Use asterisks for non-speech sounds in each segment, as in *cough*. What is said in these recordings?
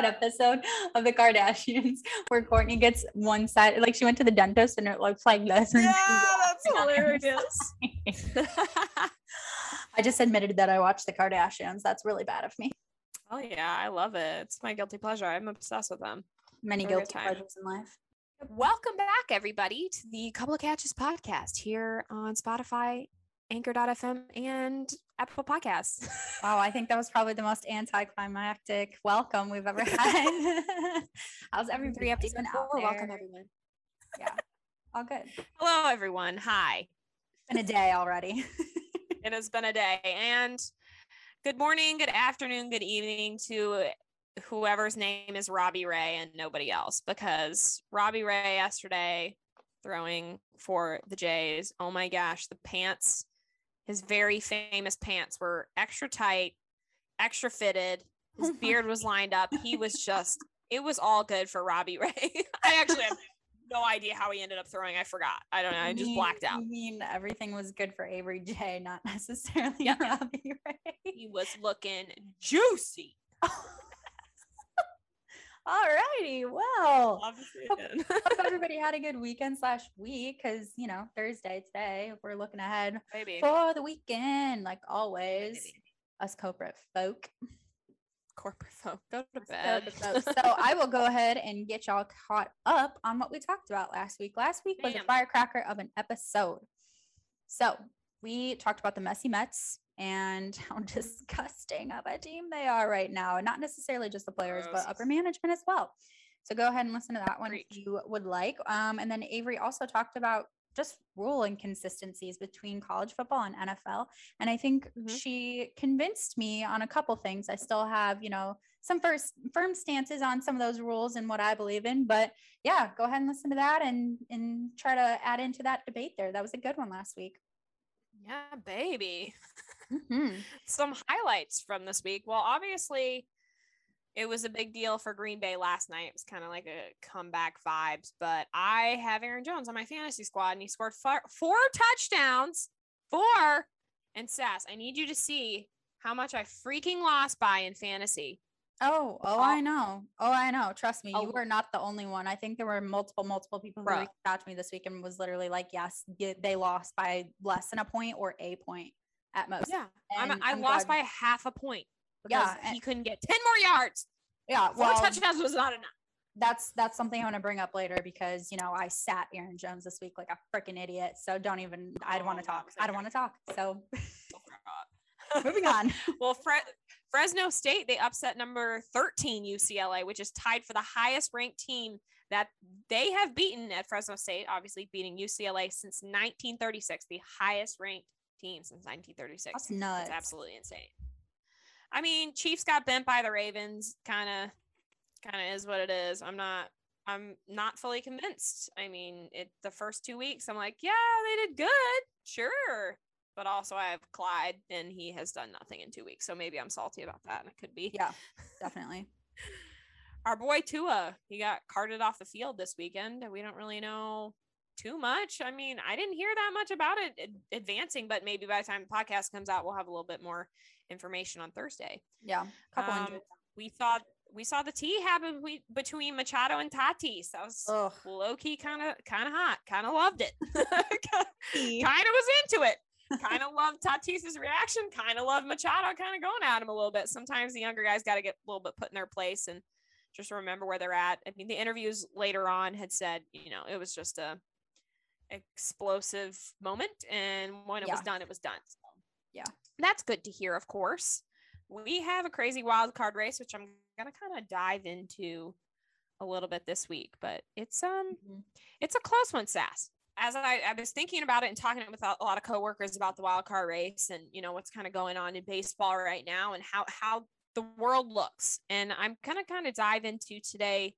that episode of the Kardashians *laughs* where Kourtney gets one side, like she went to the dentist and it looks like this? Yeah, that's *laughs* hilarious. *laughs* I just admitted that I watched the Kardashians. That's really bad of me. Oh yeah, I love it. It's my guilty pleasure. I'm obsessed with them. Many guilty pleasures in life. Welcome back, everybody, to the Couple of Catches podcast here on Spotify, Anchor.fm, and Apple Podcasts. *laughs* Wow, I think that was probably the most anticlimactic welcome we've ever *laughs* had. *laughs* How's every three episodes out there? Welcome, everyone. Yeah, all good. Hello, everyone. Hi. It's been a day already. it has been a day, and good morning, good afternoon, good evening to whoever's name is Robbie Ray and nobody else because Robbie Ray yesterday throwing for the Jays. Oh my gosh, the pants, his very famous pants were extra tight, extra fitted. His oh beard was lined up. He was *laughs* just, it was all good for Robbie Ray. *laughs* I actually have no idea how he ended up throwing. I forgot. I don't know. I just blacked out. I mean, everything was good for Avery J, not *laughs* necessarily yeah. Robbie Ray. He was looking juicy. All righty. Well, hope, hope, *laughs* everybody had a good weekend slash week because, you know, Thursday today, we're looking ahead Maybe. for the weekend, like always. Maybe. Us corporate folk. Corporate folk. Go to bed. so *laughs* I will go ahead and get y'all caught up on what we talked about last week. Last week was a firecracker of an episode. So we talked about the messy Mets and *laughs* how disgusting of a team they are right now. And not necessarily just the players, Gross. but upper management as well. So go ahead and listen to that one Preach. if you would like. Um, and then Avery also talked about just rule inconsistencies between college football and NFL. And I think mm-hmm. she convinced me on a couple things. I still have, you know, some first firm stances on some of those rules and what I believe in. But yeah, go ahead and listen to that and and try to add into that debate there. That was a good one last week. Yeah, baby. *laughs* Mm-hmm. Some highlights from this week. Well, obviously, it was a big deal for Green Bay last night. It was kind of like a comeback vibes, but I have Aaron Jones on my fantasy squad and he scored four, four touchdowns. Four. And Sass, I need you to see how much I freaking lost by in fantasy. Oh, oh, I know. Oh, I know. Trust me, oh. you were not the only one. I think there were multiple, multiple people who reached out to me this week and was literally like, "Yes, they lost by less than a point or a point." At most. Yeah. I'm, i lost by half a point. Yeah. He couldn't get 10 more yards. Yeah. Well, Four touchdowns was not enough. That's that's something I want to bring up later because you know I sat Aaron Jones this week like a freaking idiot. So don't even. I don't want to oh, talk. I don't want to talk. So oh, *laughs* moving on. *laughs* well, Fre- Fresno State they upset number 13 UCLA, which is tied for the highest ranked team that they have beaten at Fresno State. Obviously, beating UCLA since 1936, the highest ranked team since 1936. That's nuts. It's absolutely insane. I mean, Chiefs got bent by the Ravens. Kind of, kind of is what it is. I'm not. I'm not fully convinced. I mean, it the first two weeks, I'm like, yeah, they did good, sure. But also, I have Clyde, and he has done nothing in two weeks, so maybe I'm salty about that, and it could be. Yeah, *laughs* definitely. Our boy Tua, he got carted off the field this weekend. We don't really know too much. I mean, I didn't hear that much about it advancing, but maybe by the time the podcast comes out, we'll have a little bit more information on Thursday. Yeah, couple um, We thought we saw the tea happen between Machado and Tatis. That was low key, kind of, kind of hot. Kind of loved it. *laughs* *laughs* kind of was into it. kind of *laughs* loved Tatis's reaction. Kind of loved Machado, kind of going at him a little bit. Sometimes the younger guys got to get a little bit put in their place and just remember where they're at. I mean, the interviews later on had said, you know, it was just a explosive moment and when it yeah. was done it was done so. Yeah. That's good to hear of course. We have a crazy wild card race which i'm gonna kind of dive into a little bit this week but it's um mm-hmm. it's a close one sass. As I, I was thinking about it and talking with a lot of coworkers about the wild card race and you know what's kind of going on in baseball right now and how how the world looks. And i'm gonna kind of dive into today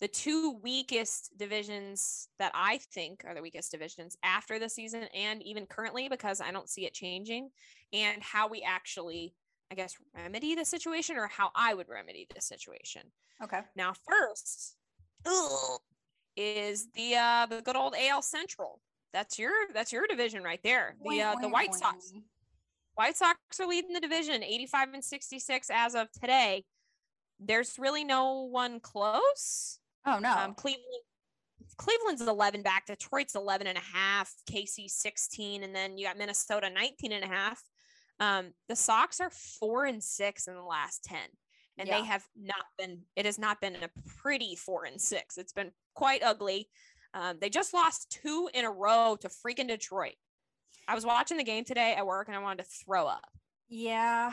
the two weakest divisions that I think are the weakest divisions after the season and even currently because I don't see it changing and how we actually I guess remedy the situation or how I would remedy the situation. Okay. Now first ugh, is the uh the good old AL Central. That's your that's your division right there. The uh, the White Sox. White Sox are leading the division 85 and 66 as of today. there's really no one close. Oh no. Um, Cleveland Cleveland's 11 back, Detroit's 11 and a half, KC 16, and then you got Minnesota 19 and a half. Um, the Sox are four and six in the last 10, and yeah. they have not been, it has not been a pretty four and six. It's been quite ugly. Um, they just lost two in a row to freaking Detroit. I was watching the game today at work and I wanted to throw up. Yeah.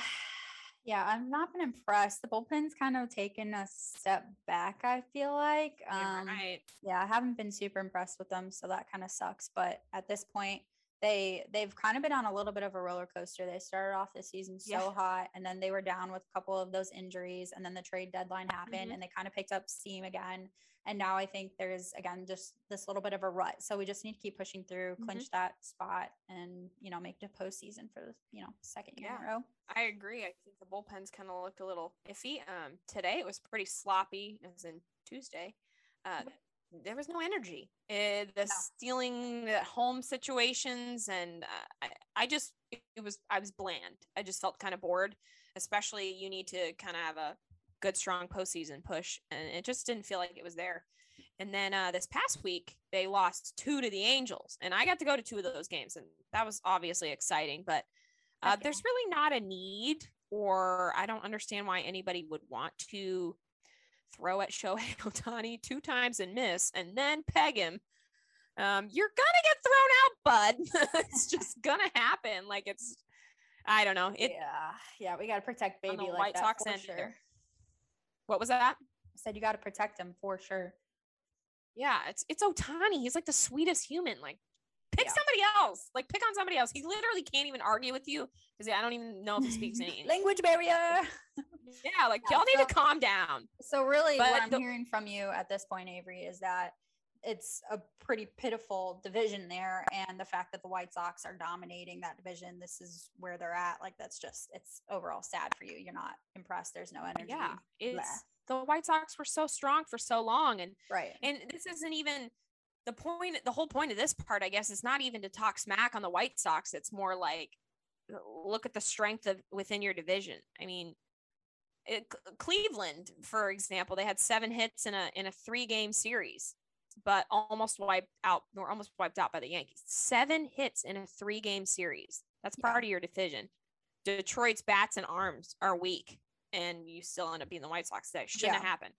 Yeah, I've not been impressed. The bullpen's kind of taken a step back, I feel like. Um, right. Yeah, I haven't been super impressed with them, so that kind of sucks. But at this point, they they've kind of been on a little bit of a roller coaster. They started off the season so yeah. hot, and then they were down with a couple of those injuries, and then the trade deadline happened, mm-hmm. and they kind of picked up steam again. And now I think there's again just this little bit of a rut. So we just need to keep pushing through, mm-hmm. clinch that spot, and you know make the postseason for the you know second year yeah, in a row. I agree. I think the bullpens kind of looked a little iffy. Um, today it was pretty sloppy, as in Tuesday. Uh, there was no energy. Uh, the no. stealing the home situations, and uh, I, I just it was I was bland. I just felt kind of bored. Especially you need to kind of have a good strong postseason push, and it just didn't feel like it was there. And then uh, this past week they lost two to the Angels, and I got to go to two of those games, and that was obviously exciting. But uh, there's really not a need, or I don't understand why anybody would want to throw at Shohei *laughs* Ohtani two times and miss, and then peg him. Um, you're gonna get thrown out, bud. *laughs* it's just gonna happen. Like it's, I don't know. It, yeah, yeah. We gotta protect baby like White that Sox for sure. What was that? I said you got to protect him for sure. Yeah, it's it's Ohtani. He's like the sweetest human. Like pick yeah. somebody else. Like pick on somebody else. He literally can't even argue with you because I don't even know if he speaks *laughs* any language barrier. Yeah, like yeah, y'all need so, to calm down. So really, but what I'm the, hearing from you at this point, Avery, is that it's a pretty pitiful division there, and the fact that the White Sox are dominating that division, this is where they're at. Like that's just it's overall sad for you. You're not impressed. There's no energy. Yeah, it's the White Sox were so strong for so long, and right, and this isn't even the point. The whole point of this part, I guess, is not even to talk smack on the White Sox. It's more like look at the strength of within your division. I mean, Eh, it, uh, Cleveland, for example, they had seven hits in a in a three game series but almost wiped out or almost wiped out by the Yankees. Seven hits in a three game series. That's part of your division. Detroit's bats and arms are weak, and you still end up being the White Sox That Shouldn't yeah. have happened.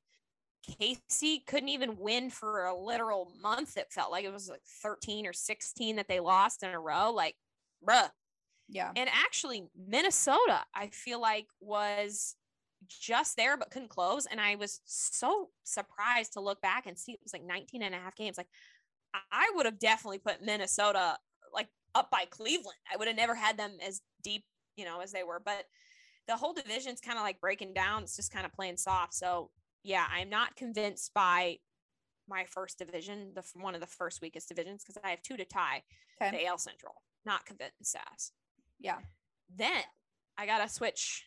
KC couldn't even win for a literal month. It felt like it was like 13 or 16 that they lost in a row. Like, bruh. Yeah. And actually, Minnesota, I feel like was just there but couldn't close. And i was so surprised to look back and see it was like 19 and a half games. Like i would have definitely put minnesota like up by cleveland. I would have never had them as deep you know as they were. But the whole division's kind of like breaking down. It's just kind of playing soft. So yeah i'm not convinced by my first division the one of the first weakest divisions because i have two to tie okay. the al central. Not convinced sass. Yeah. Then i gotta switch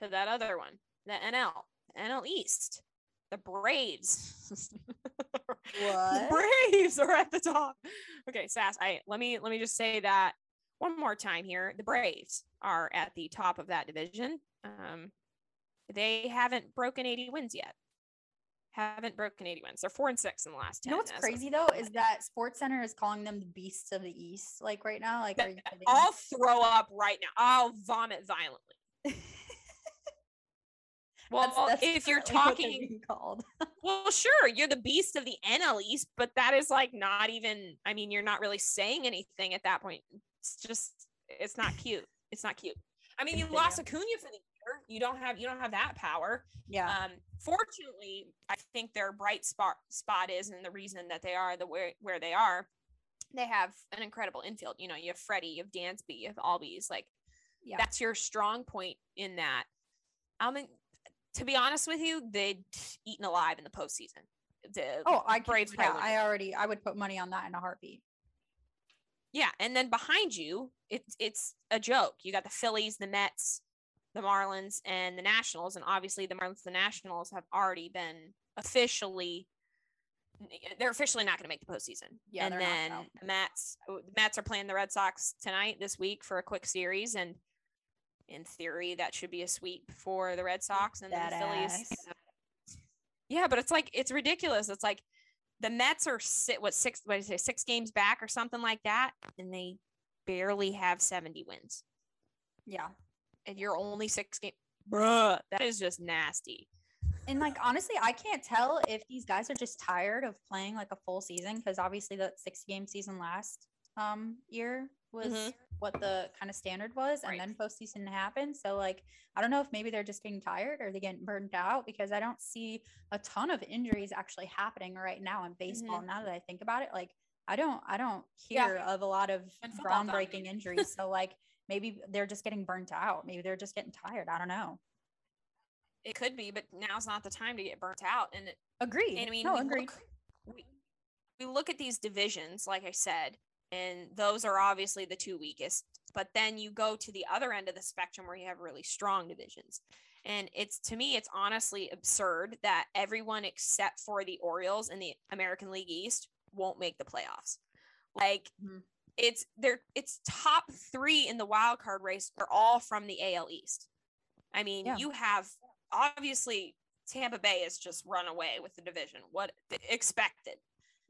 to that other one the NL, NL East, the Braves. *laughs* what? Braves are at the top. Okay, Sass, I let me let me just say that one more time here. The Braves are at the top of that division. Um, they haven't broken 80 wins yet. Haven't broken 80 wins. They're four and six in the last 10. You know what's crazy though is that Sports Center is calling them the beasts of the East, like right now. Like, I'll throw up right now. I'll vomit violently. *laughs* Well, that's, that's if you're *laughs* talking called, *laughs* well, sure, you're the beast of the NL East, but that is like not even. I mean, you're not really saying anything at that point. It's just, it's not cute. It's not cute. I mean, you lost Acuna for the year. You don't have you don't have that power. Yeah. Um, fortunately, I think their bright spot spot is, and the reason that they are the where where they are, they have an incredible infield. You know, you have Freddie, you have Dansby, you have Albies. Like, yeah. that's your strong point in that. I mean, to be honest with you, they'd eaten alive in the postseason. The oh, I Braves. Yeah, I already I would put money on that in a heartbeat. Yeah, and then behind you, it's it's a joke. You got the Phillies, the Mets, the Marlins, and the Nationals, and obviously the Marlins, the Nationals have already been officially. They're officially not going to make the postseason. Yeah, and then not, no. the Mets, the Mets are playing the Red Sox tonight this week for a quick series, and in theory, that should be a sweep for the Red Sox and that the Phillies. Yeah, but it's like it's ridiculous. It's like the Mets are sit what six what did I say six games back or something like that, and they barely have seventy wins. Yeah, and you're only six games. bruh. That is just nasty. And like honestly, I can't tell if these guys are just tired of playing like a full season because obviously the six game season last um year was mm-hmm. what the kind of standard was, and then postseason happened. So like I don't know if maybe they're just getting tired or they getting burned out because I don't see a ton of injuries actually happening right now in baseball. Mm-hmm. Now that I think about it, like I don't I don't hear yeah. of a lot of groundbreaking injuries. *laughs* so like maybe they're just getting burnt out. Maybe they're just getting tired. I don't know. It could be, but now's not the time to get burnt out. And agree. And I mean, no, we, Look, we, we look at these divisions, like I said, and those are obviously the two weakest. But then you go to the other end of the spectrum where you have really strong divisions. And it's to me, it's honestly absurd that everyone except for the Orioles in the American League East won't make the playoffs. Like mm-hmm. it's they're it's top three in the wild card race are all from the AL East. I mean, yeah. you have obviously Tampa Bay has just run away with the division. What expected?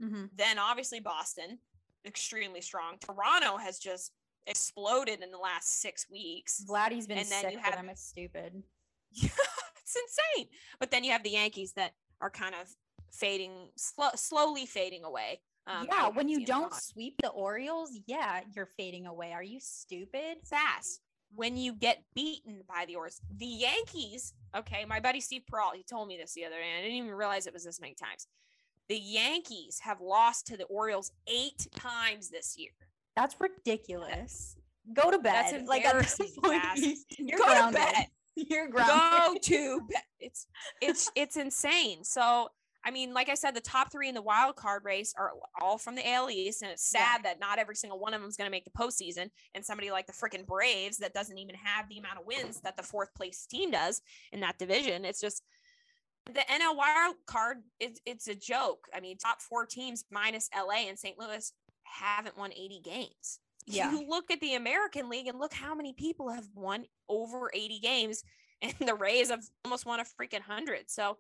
Mm-hmm. Then obviously Boston, extremely strong. Toronto has just exploded in the last six weeks. Vladdy's been and then sick you have, for them. It's stupid. *laughs* it's insane. But then you have the Yankees that are kind of fading, sl- slowly fading away. Um, yeah, when you don't sweep the Orioles, yeah, you're fading away. Are you stupid? Fast. When you get beaten by the Orioles, the Yankees. Okay, my buddy Steve Peralt, he told me this the other day. I didn't even realize it was this many times. The Yankees have lost to the Orioles eight times this year. That's ridiculous. Go to bed. That's like at this *laughs* point, *laughs* you're Go grounded. to bed. You're grounded. Go to bed. It's it's it's insane. So I mean, like I said, the top three in the wild card race are all from the AL East, and it's sad yeah. that not every single one of them is going to make the postseason. And somebody like the freaking Braves that doesn't even have the amount of wins that the fourth place team does in that division. It's just the NL wild card. It's it's a joke. I mean, top four teams minus LA and St. Louis haven't won 80 games. Yeah. You look at the American League and look how many people have won over 80 games, *laughs* and the Rays have almost won a freaking hundred. So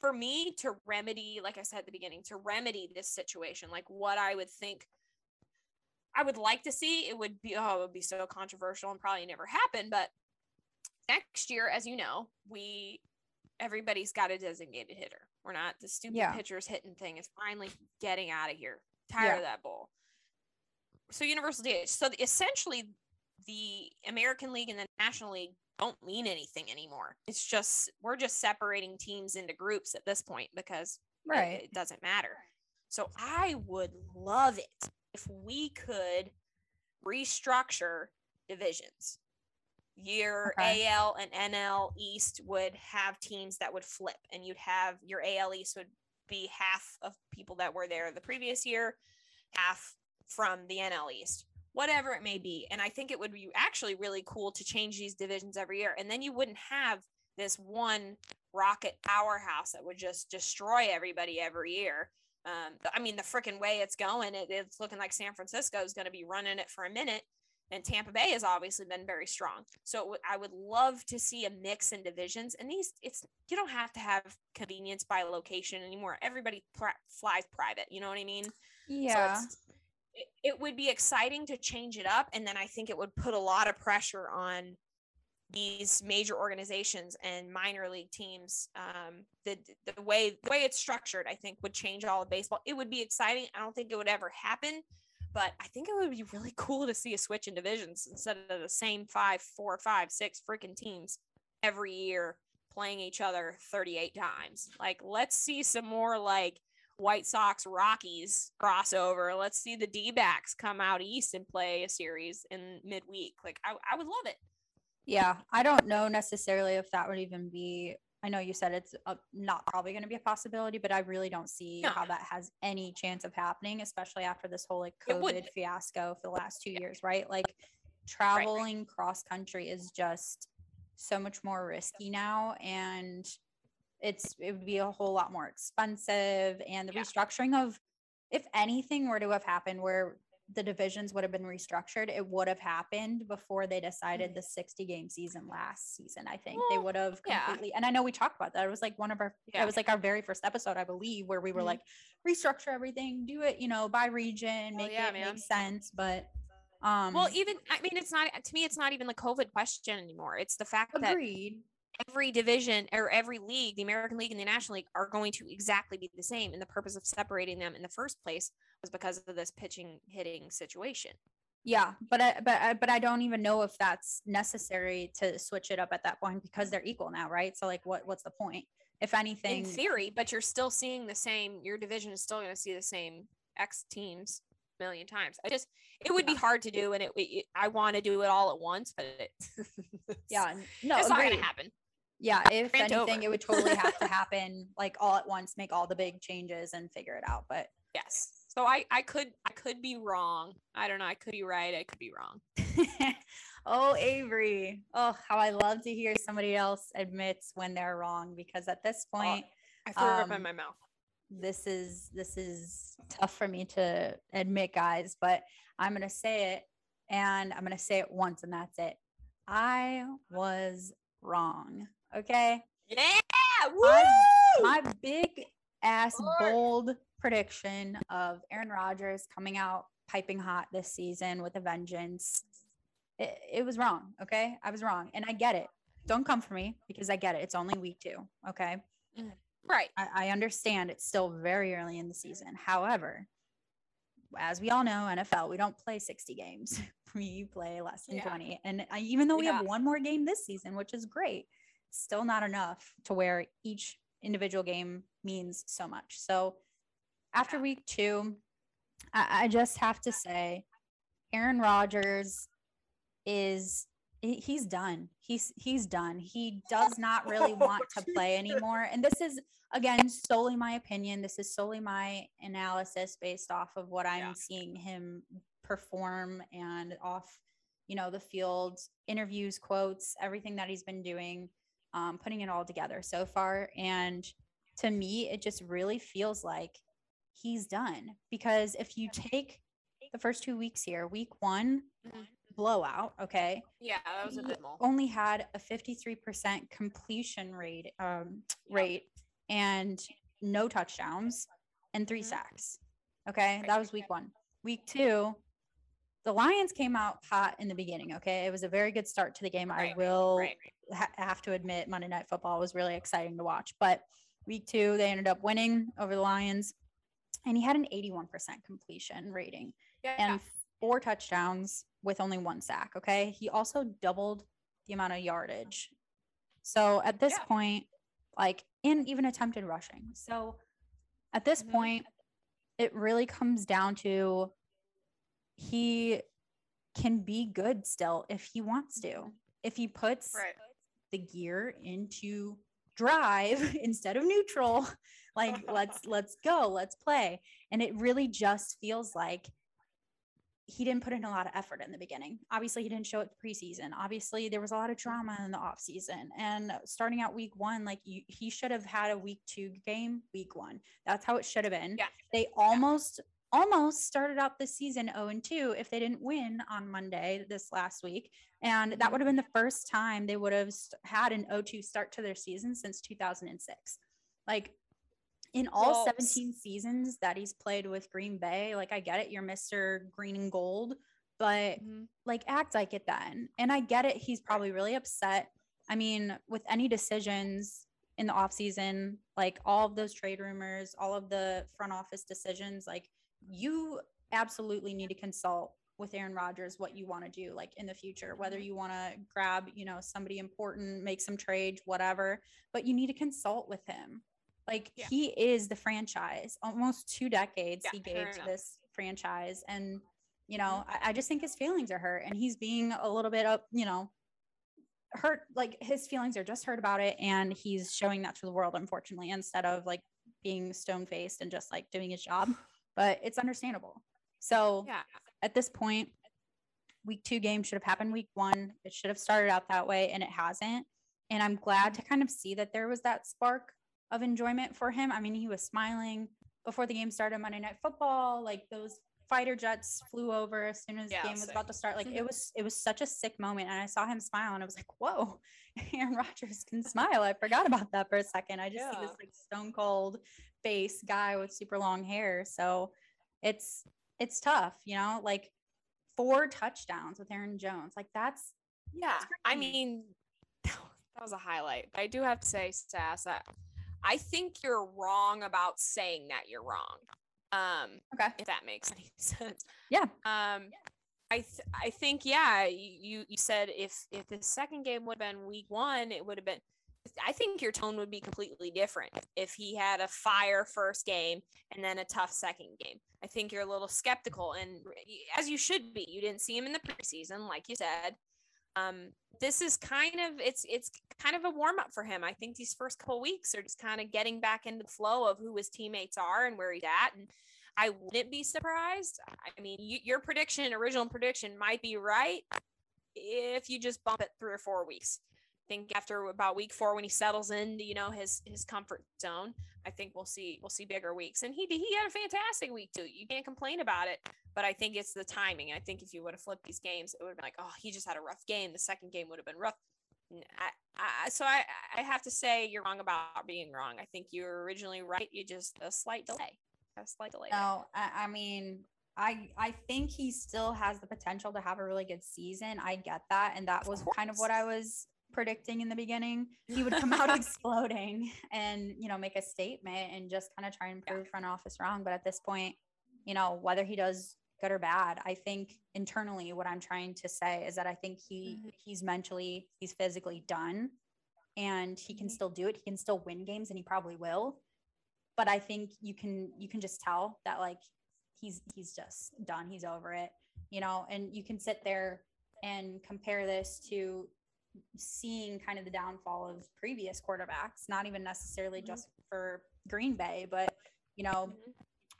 for me to remedy, like I said at the beginning, to remedy this situation, like what I would think I would like to see, it would be, oh, it would be so controversial and probably never happen. But next year, as you know, we, everybody's got a designated hitter. We're not, the stupid yeah. pitchers hitting thing is finally getting out of here. Tired yeah. of that bull. So universal DH. So the, essentially, the American League and the National League don't mean anything anymore. It's just we're just separating teams into groups at this point because right. it, it doesn't matter. So I would love it if we could restructure divisions. Your okay. AL and NL East would have teams that would flip, and you'd have your AL East would be half of people that were there the previous year, half from the NL East whatever it may be. And I think it would be actually really cool to change these divisions every year. And then you wouldn't have this one rocket powerhouse that would just destroy everybody every year. Um, I mean, the freaking way it's going, it, it's looking like San Francisco is going to be running it for a minute. And Tampa Bay has obviously been very strong. So w- I would love to see a mix in divisions. And these, it's you don't have to have convenience by location anymore. Everybody pr- flies private. You know what I mean? Yeah. So it, it would be exciting to change it up and then i think it would put a lot of pressure on these major organizations and minor league teams um, the the way the way it's structured i think would change all of baseball it would be exciting i don't think it would ever happen but i think it would be really cool to see a switch in divisions instead of the same five four five six freaking teams every year playing each other 38 times like let's see some more like White Sox Rockies crossover. Let's see the D backs come out east and play a series in midweek. Like, I, I would love it. Yeah. I don't know necessarily if that would even be. I know you said it's a, not probably going to be a possibility, but I really don't see no. how that has any chance of happening, especially after this whole like COVID fiasco for the last two yeah. years, right? Like, traveling right, cross country is just so much more risky now. And it's it would be a whole lot more expensive and the yeah. restructuring of if anything were to have happened where the divisions would have been restructured, it would have happened before they decided the 60 game season last season. I think they would have yeah. completely, and I know we talked about that. It was like one of our, Yeah. it was like our very first episode, I believe, where we were Mhm. like, restructure everything, do it, you know, by region, make yeah, it man. make sense. But, um, well, even I mean, it's not to me. It's not even the COVID question anymore. It's the fact that agreed. Every division or every league, the American League and the National League, are going to exactly be the same. And the purpose of separating them in the first place was because of this pitching hitting situation. Yeah, but I, but I, but I don't even know if that's necessary to switch it up at that point because they're equal now, right? So like, what what's the point? If anything, In theory, but you're still seeing the same. Your division is still going to see the same X teams a million times. I just it would be hard to do, and it, it I want to do it all at once, but it, *laughs* yeah, no, it's not going to happen. Yeah, if Rant anything, over. it would totally have to *laughs* happen like all at once, make all the big changes and figure it out. But Yes. So I I could I could be wrong. I don't know. I could be right. I could be wrong. *laughs* oh, Avery. Oh, how I love to hear somebody else admits when they're wrong because at this point, I threw it up in Um, my mouth. this is this is tough for me to admit, guys, but I'm gonna say it and I'm gonna say it once and that's it. I was wrong. Okay. Yeah. my- Woo! my big ass Lord. bold prediction of Aaron Rodgers coming out piping hot this season with a vengeance. It, it was wrong. Okay. I was wrong. And I get it. Don't come for me because I get it. It's only week two. Okay. Mm, right. I, I understand it's still very early in the season. However, as we all know, NFL, we don't play 60 games. *laughs* We play less than Yeah. 20. And I, even though we Yeah. have one more game this season, which is great, still not enough to where each individual game means so much. So after week two, I, I just have to say, Aaron Rodgers is he's done. He's he's done. He does not really *laughs* want to play anymore. And this is again solely my opinion. This is solely my analysis based off of what I'm Yeah. seeing him perform and off, you know, the field, interviews, quotes, everything that he's been doing, um, putting it all together so far. And to me, it just really feels like he's done because if you take the first two weeks here, week one, Mhm. blowout, okay, Yeah, that was he abysmal. only had a 53% completion rate um, rate and no touchdowns and 3 Mhm. sacks. Okay, that was week 1. Week 2, the Lions came out hot in the beginning, okay? It was a very good start to the game. I will Right. ha- have to admit Monday Night Football was really exciting to watch, but week 2 they ended up winning over the Lions and he had an 81% completion rating Yeah. and four touchdowns with only one sack. Okay. He also doubled the amount of yardage. So at this Yeah. point, like, in even attempted rushing. So at this Mhm. point, it really comes down to he can be good still if he wants to. If he puts right. the gear into drive *laughs* instead of neutral *laughs* like *laughs* let's let's go let's play. And it really just feels like he didn't put in a lot of effort in the beginning. Obviously he didn't show it preseason. Obviously there was a lot of drama in the off season and starting out week one like you, he should have had a week two game week one. That's how it should have been. Yeah. they almost almost started out the season 0 and 2 if they didn't win on monday this last week and that would have been the first time they would have had an 0-2 start to their season since 2006. Like in all Well, 17 seasons that he's played with Green Bay, like I get it, you're Mr. Green and Gold, but Mhm. like act like it then. And I get it, he's probably really upset. I mean, with any decisions in the offseason, like all of those trade rumors, all of the front office decisions, like you absolutely need to consult with Aaron Rodgers what you want to do like in the future, whether mm-hmm. you want to grab, you know, somebody important, make some trades, whatever, but you need to consult with him. Like Yeah. he is the franchise, almost two decades Yeah, he gave to this franchise. And, you know, mm-hmm. I, I just think his feelings are hurt and he's being a little bit up, you know, hurt. Like his feelings are just hurt about it. And he's showing that to the world, unfortunately, instead of like being stone faced and just like doing his job. But it's understandable. So, Yeah. at this point, week two game should have happened week one. It should have started out that way, and it hasn't. And I'm glad to kind of see that there was that spark of enjoyment for him. I mean, he was smiling before the game started Monday Night Football. Like those fighter jets flew over as soon as yeah, the game was about to start. Like it mm-hmm. was it was such a sick moment. And I saw him smile and I was like, whoa, *laughs* Aaron Rodgers can smile. I forgot about that for a second. I just yeah. see this like stone cold face guy with super long hair. So it's it's tough, you know, like four touchdowns with Aaron Jones. Like that's yeah. That's I mean, *laughs* that was a highlight. But I do have to say, Sass, that I think you're wrong about saying that you're wrong. Um, okay. If that makes any *laughs* sense. Yeah. Um, I th- I think yeah. You you said if if the second game would have been week one, it would have been. I think your tone would be completely different if he had a fire first game and then a tough second game. I think you're a little skeptical, and as you should be. You didn't see him in the preseason, like you said. Um, this is kind of it's it's kind of a warm up for him. I think these first couple weeks are just kind of getting back into the flow of who his teammates are and where he's at. And I wouldn't be surprised. I mean, you, your prediction, original prediction, might be right if you just bump it three or four weeks. I think after about week four, when he settles into you know his his comfort zone, I think we'll see we'll see bigger weeks. And he he had a fantastic week too. You can't complain about it. But I think it's the timing. I think if you would have flipped these games, it would have been like, oh, he just had a rough game. The second game would have been rough. I, I, so I, I have to say you're wrong about being wrong. I think you were originally right. You just a slight delay. A slight delay. No, I, I mean, I I think he still has the potential to have a really good season. I get that, and that was kind of what I was predicting in the beginning. He would come out *laughs* exploding and you know make a statement and just kind of try and prove yeah. front office wrong. But at this point, you know whether he does good or bad, I think internally what I'm trying to say is that I think he mm-hmm. he's mentally he's physically done, and he can mm-hmm. still do it. He can still win games, and he probably will. But I think you can you can just tell that like he's he's just done. He's over it, you know. And you can sit there and compare this to seeing kind of the downfall of previous quarterbacks, not even necessarily mm-hmm. just for Green Bay, but you know, mm-hmm.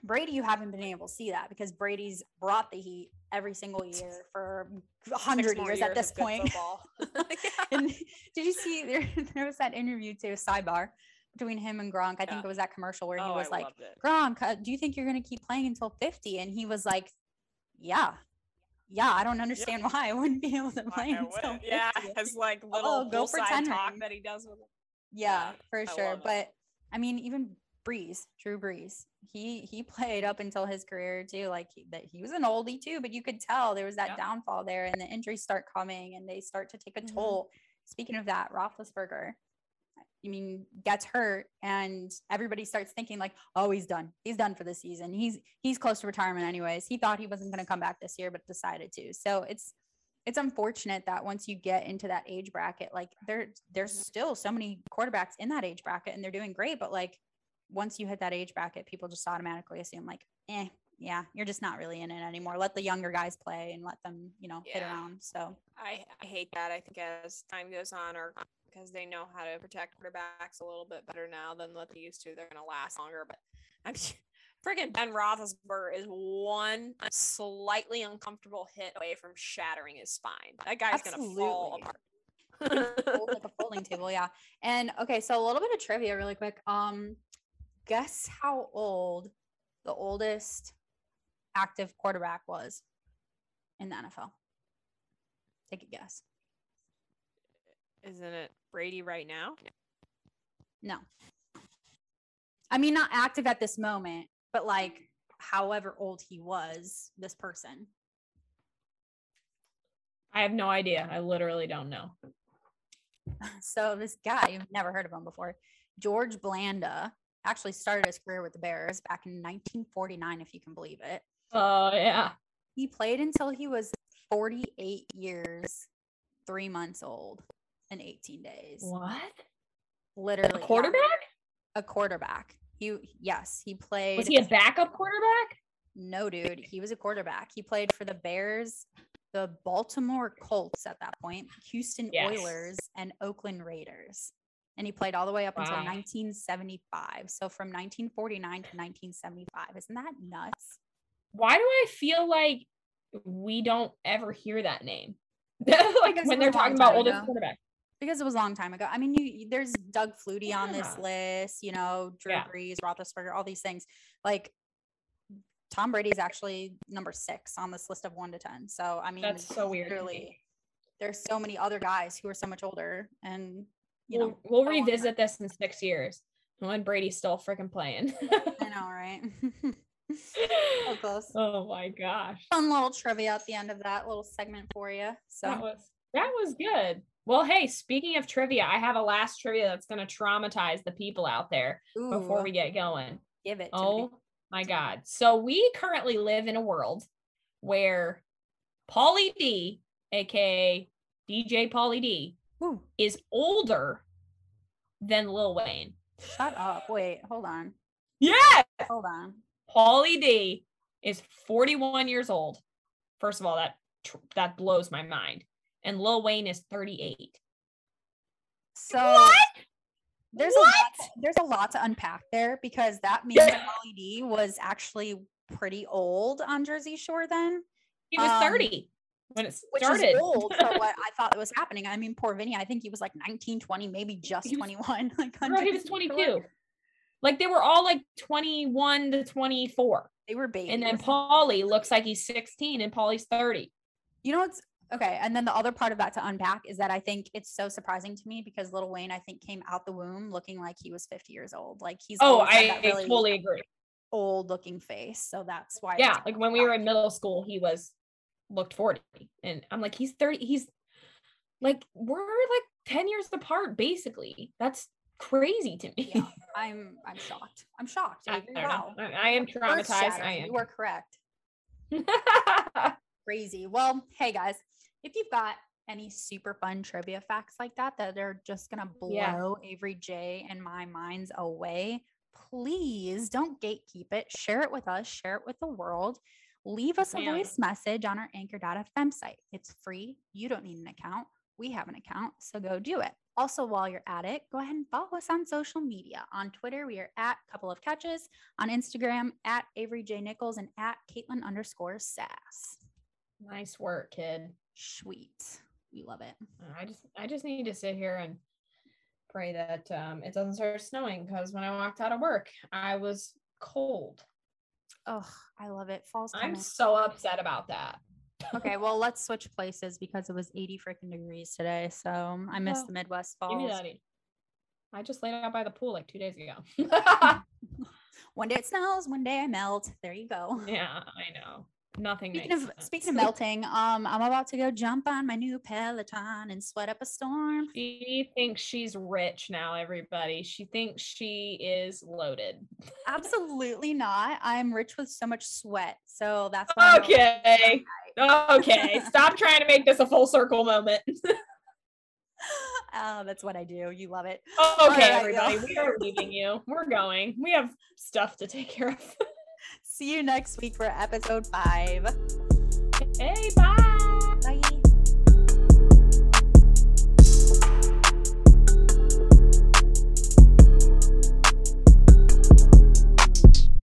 Brady, you haven't been able to see that because Brady's brought the heat every single year for a hundred years, years, at this point. *laughs* *laughs* and did you see there, *laughs* there was that interview too, sidebar between him and Gronk. I think it was that commercial where oh, he was I like, Gronk, uh, do you think you're going to keep playing until 50? And he was like, yeah, yeah, I don't understand *laughs* why I wouldn't be able to play *laughs* until yeah, *laughs* it's like little oh, go pretend talk that he does with Yeah, yeah for sure. But I mean, even Brees, Drew Brees, he he played up until his career too. Like he, that he was an oldie too, but you could tell there was that downfall there, and the injuries start coming, and they start to take a mm-hmm. toll. Speaking of that, Roethlisberger, I mean, gets hurt and everybody starts thinking like, oh, he's done. He's done for the season. He's he's close to retirement anyways. He thought he wasn't going to come back this year, but decided to. So it's it's unfortunate that once you get into that age bracket, like there there's mm-hmm. still so many quarterbacks in that age bracket and they're doing great, but like once you hit that age bracket, people just automatically assume like, eh, yeah, you're just not really in it anymore. Let the younger guys play and let them, you know, yeah. hit around. So I, I hate that. I think as time goes on, or because they know how to protect quarterbacks a little bit better now than what they used to, they're going to last longer. But *laughs* I'm freaking Ben Roethlisberger is one slightly uncomfortable hit away from shattering his spine. That guy's going to fall apart. like a folding table, yeah. And okay, so a little bit of trivia, really quick. Um, guess how old the oldest active quarterback was in the NFL? Take a guess. Isn't it Brady right now? No. I mean, not active at this moment, but like however old he was, this person. I have no idea. I literally don't know. *laughs* So this guy, you've never heard of him before, George Blanda, actually started his career with the Bears back in 1949, if you can believe it. Oh, yeah. He played until he was 48 years, three months old, and 18 days. What? Literally. A quarterback? Yeah. A quarterback. He, yes, he played. Was he a backup quarterback? No, dude. He was a quarterback. He played for the Bears, the Baltimore Colts at that point, Houston yes. Oilers, and Oakland Raiders and he played all the way up wow. until 1975. So from 1949 to 1975. Isn't that nuts? Why do I feel like we don't ever hear that name? *laughs* like because when they're talking about oldest ago. quarterback. Because it was a long time ago. I mean, you there's Doug Flutie yeah. on this list, you know, Drew yeah. Brees, Roethlisberger, all these things. Like Tom Brady is actually number six on this list of one to ten. So I mean, that's so weird. Literally, there's so many other guys who are so much older, and you we'll, know, we'll revisit this in six years when Brady's still freaking playing. I know, right? *laughs* so close. Oh my gosh! Fun little trivia at the end of that little segment for you. So that was that was good. Well, hey, speaking of trivia, I have a last trivia that's going to traumatize the people out there Ooh, before we get going. Give it. oh me. my God! So we currently live in a world where Pauly D, aka DJ Pauly D, Ooh. is older than Lil Wayne. Shut up. Wait, hold on. Yeah. Hold on. Pauly D is 41 years old. First of all, that that blows my mind. And Lil Wayne is 38. So what? There's what? a lot, there's a lot to unpack there because that means yeah. Pauly D was actually pretty old on Jersey Shore then. He was um, 30 when it started. Which is old for *laughs* what I thought was happening. I mean, poor Vinny, I think he was like 19, 20, maybe just 21. *laughs* like bro, he was 22. Like they were all like 21 to 24. They were babies. And then Pauly looks like he's 16 and Pauly's 30. You know what's okay? And then the other part of that to unpack is that I think it's so surprising to me because Little Wayne, I think, came out the womb looking like he was 50 years old. Like he's oh, I really totally agree. Old looking face. So that's why yeah, like when we were in middle school, he was looked 40. And I'm like, he's 30, he's like, we're like 10 years apart, basically. That's crazy to me. Yeah, *laughs* I'm I'm shocked. I'm shocked. I, wow. I, I am traumatized. I am. You are correct. *laughs* crazy. Well, hey guys, if you've got any super fun trivia facts like that that are just gonna blow yeah. Avery J and my minds away, please don't gatekeep it. Share it with us. Share it with the world leave us a yeah. voice message on our anchor.fm site. It's free. You don't need an account. We have an account, so go do it. Also, while you're at it, go ahead and follow us on social media. On Twitter, we are at couple of catches. On Instagram, at Avery J. Nichols and at Caitlin underscore sass. Nice work, kid. Sweet. We love it. I just I just need to sit here and pray that um, it doesn't start snowing because when I walked out of work, I was cold. Oh, I love it. Falls. I'm so upset about that. okay, well, let's switch places because it was 80 freaking degrees today. So I missed well, the Midwest falls. I just laid out by the pool like two days ago. *laughs* one day it snows, one day I melt. There you go. *laughs* Yeah, I know. Nothing. Speaking of sense. speaking of melting, um, I'm about to go jump on my new Peloton and sweat up a storm. She thinks she's rich now, everybody. She thinks she is loaded. Absolutely not. I'm rich with so much sweat. So that's why okay. okay. *laughs* Stop trying to make this a full circle moment. oh, that's what I do. You love it. okay, right, everybody. we are leaving you. We're going. We have stuff to take care of. See you next week for episode five. Hey, bye.